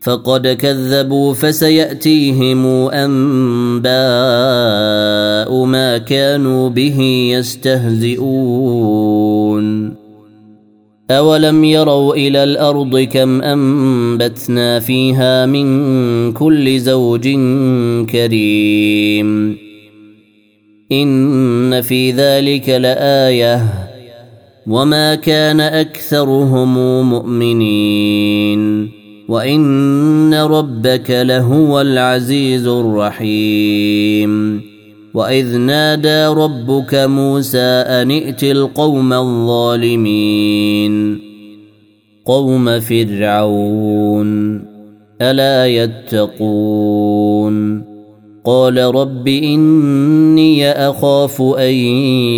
فقد كذبوا فسيأتيهم أنباء ما كانوا به يستهزئون. أولم يروا إلى الأرض كم أنبتنا فيها من كل زوج كريم. إن في ذلك لآية. وما كان أكثرهم مؤمنين. وان ربك لهو العزيز الرحيم واذ نادى ربك موسى ان ائت القوم الظالمين قوم فرعون الا يتقون قال رب اني اخاف ان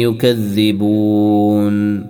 يكذبون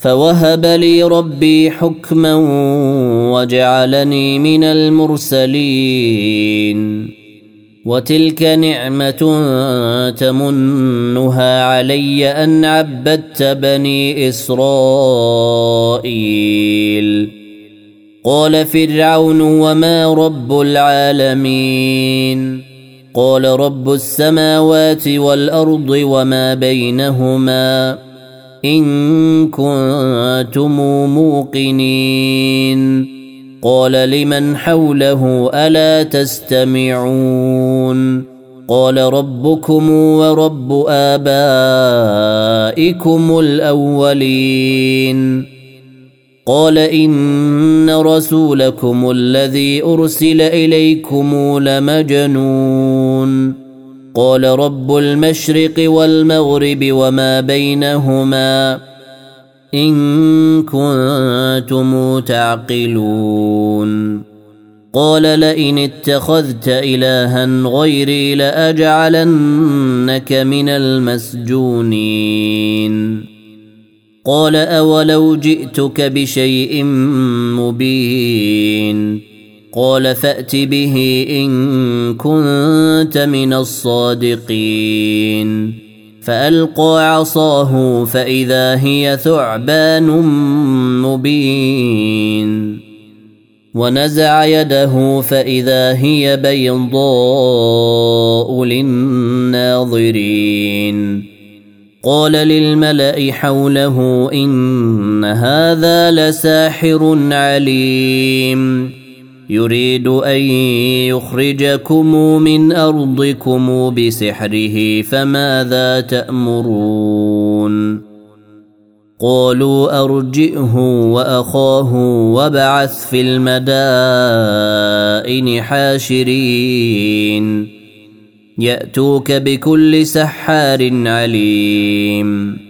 فوهب لي ربي حكما وجعلني من المرسلين. وتلك نعمة تمنها علي أن عبدت بني إسرائيل. قال فرعون وما رب العالمين. قال رب السماوات والأرض وما بينهما. إن كنتم موقنين. قال لمن حوله ألا تستمعون؟ قال ربكم ورب آبائكم الأولين. قال إن رسولكم الذي أرسل إليكم لمجنون. قال رب المشرق والمغرب وما بينهما إن كنتم تعقلون. قال لئن اتخذت الها غيري لأجعلنك من المسجونين. قال أولو جئتك بشيء مبين. قال فأت به إن كنت من الصادقين. فألقى عصاه فإذا هي ثعبان مبين. ونزع يده فإذا هي بيضاء للناظرين. قال للملأ حوله إن هذا لساحر عليم. يريد أن يخرجكم من أرضكم بسحره فماذا تأمرون؟ قالوا أرجئه وأخاه وابعث في المدائن حاشرين. يأتوك بكل سحار عليم.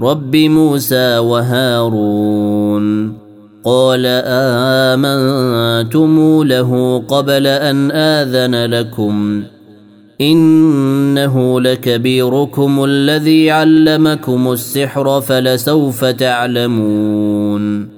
رب موسى وهارون قال آمنتم له قبل أن آذن لكم إنه لكبيركم الذي علمكم السحر فلسوف تعلمون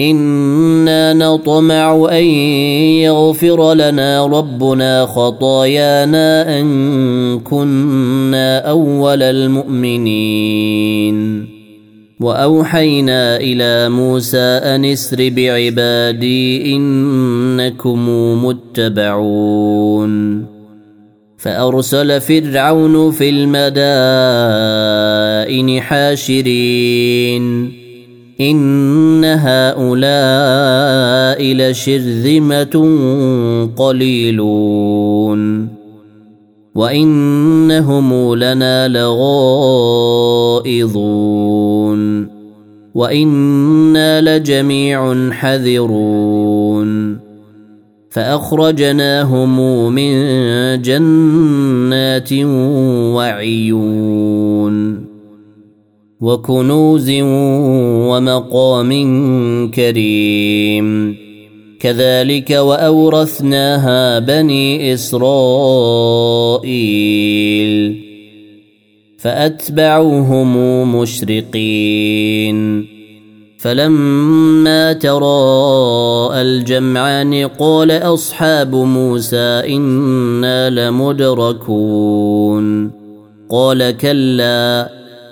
أنا نطمع ان يغفر لنا ربنا خطايانا ان كنا اول المؤمنين. واوحينا إلى موسى ان اسر بعبادي انكم متبعون. فارسل فرعون في المدائن حاشرين. إن هؤلاء لشرذمة قليلون وإنهم لنا لغائظون وإنا لجميع حذرون فأخرجناهم من جنات وعيون وكنوز ومقام كريم. كذلك وأورثناها بني إسرائيل فأتبعوهم مشرقين. فلما تراءى الجمعان قال أصحاب موسى إنا لمدركون. قال كلا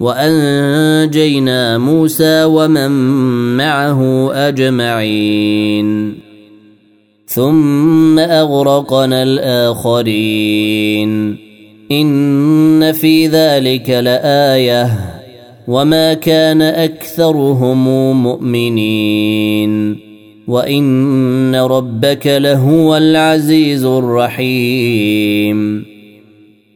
وأنجينا موسى ومن معه أجمعين. ثم أغرقنا الآخرين. إن في ذلك لآية. وما كان أكثرهم مؤمنين. وإن ربك لهو العزيز الرحيم.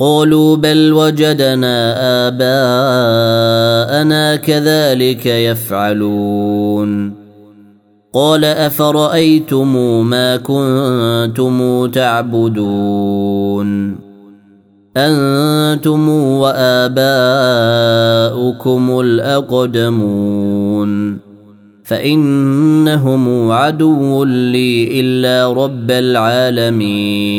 قالوا بل وجدنا آباءنا كذلك يفعلون. قال أفرأيتم ما كنتم تعبدون؟ أنتم وآباؤكم الأقدمون. فإنهم عدو لي إلا رب العالمين.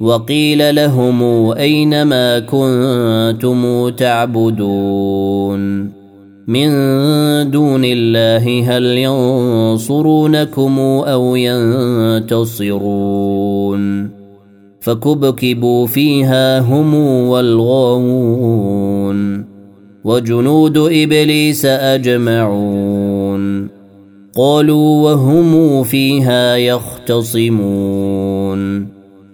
وقيل لهم أين ما كنتم تعبدون من دون الله هل ينصرونكم أو ينتصرون فكبكبوا فيها هم والغاوون وجنود إبليس أجمعون قالوا وهم فيها يختصمون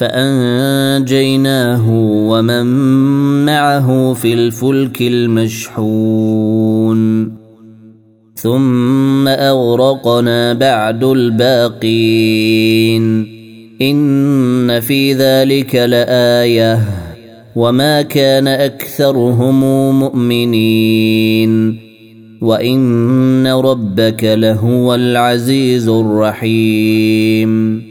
فأنجيناه ومن معه في الفلك المشحون. ثم أغرقنا بعد الباقين. إن في ذلك لآية. وما كان أكثرهم مؤمنين. وإن ربك لهو العزيز الرحيم.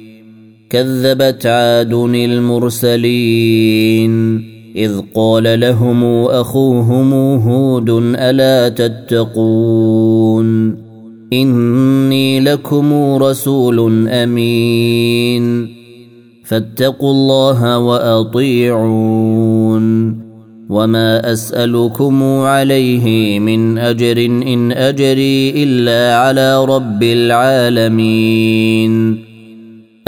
كذبت عاد المرسلين إذ قال لهم أخوهم هود ألا تتقون إني لكم رسول أمين فاتقوا الله وأطيعون وما أسألكم عليه من أجر إن أجري إلا على رب العالمين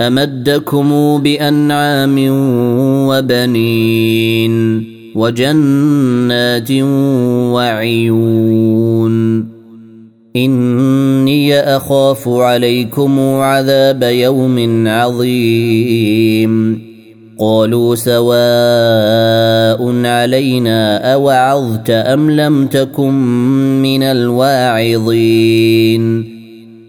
أمدكم بأنعام وبنين وجنات وعيون إني أخاف عليكم عذاب يوم عظيم قالوا سواء علينا أوعظت أم لم تكن من الواعظين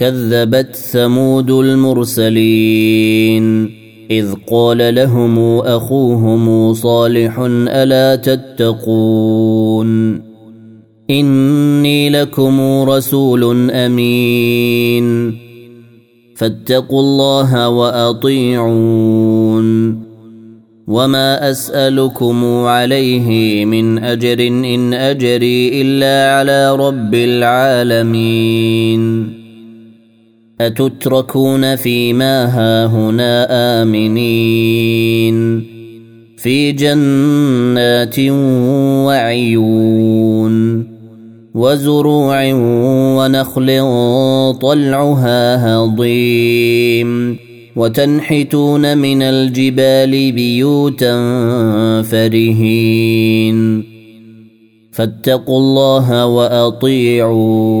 كذبت ثمود المرسلين. إذ قال لهم أخوهم صالح ألا تتقون؟ إني لكم رسول أمين. فاتقوا الله وأطيعون. وما أسألكم عليه من أجر إن أجري إلا على رب العالمين. أتتركون فيما هاهنا آمنين في جنات وعيون وزروع ونخل طلعها هضيم وتنحتون من الجبال بيوتا فرهين فاتقوا الله وأطيعون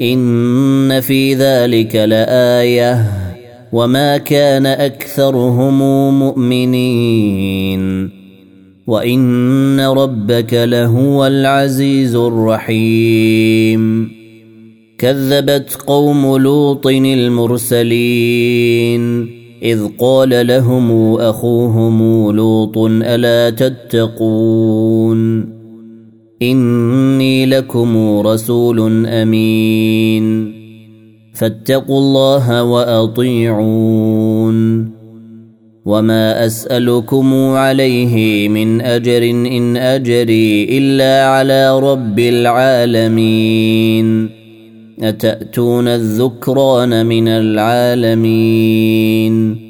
ان في ذلك لايه وما كان اكثرهم مؤمنين وان ربك لهو العزيز الرحيم كذبت قوم لوط المرسلين اذ قال لهم اخوهم لوط الا تتقون إني لكم رسول أمين. فاتقوا الله وأطيعون. وما أسألكم عليه من أجر إن أجري إلا على رب العالمين. أتأتون الذكران من العالمين.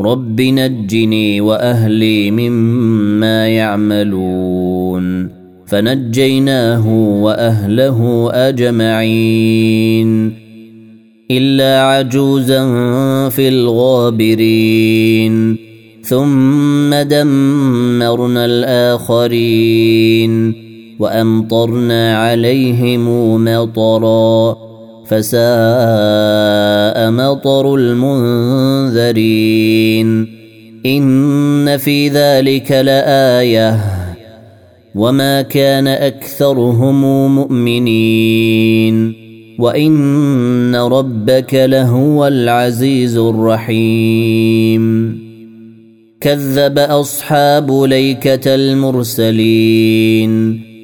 رب نجني واهلي مما يعملون فنجيناه واهله اجمعين الا عجوزا في الغابرين ثم دمرنا الاخرين وامطرنا عليهم مطرا فساء مطر المنذرين. إن في ذلك لآية. وما كان أكثرهم مؤمنين. وإن ربك لهو العزيز الرحيم. كذب أصحاب ليكة المرسلين.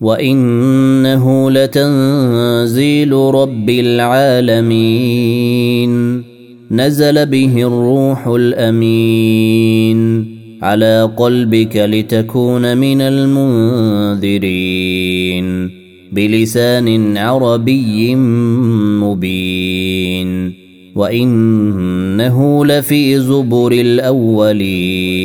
وانه لتنزيل رب العالمين نزل به الروح الامين على قلبك لتكون من المنذرين بلسان عربي مبين وانه لفي زبر الاولين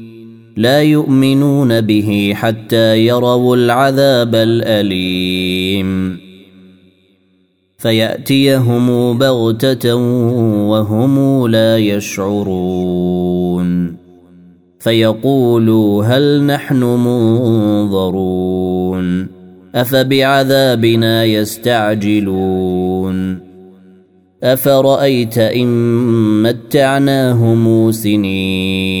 لا يؤمنون به حتى يروا العذاب الأليم. فيأتيهم بغتة وهم لا يشعرون. فيقولوا هل نحن منظرون؟ أفبعذابنا يستعجلون؟ أفرأيت إن متعناهم سنين؟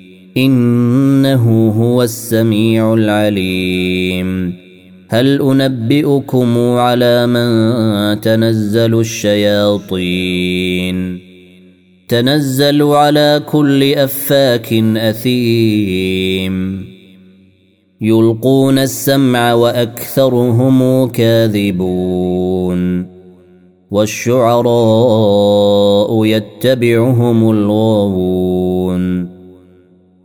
إنه هو السميع العليم. هل أنبئكم على من تنزل الشياطين؟ تنزل على كل أفاك أثيم. يلقون السمع وأكثرهم كاذبون. والشعراء يتبعهم الغاوون.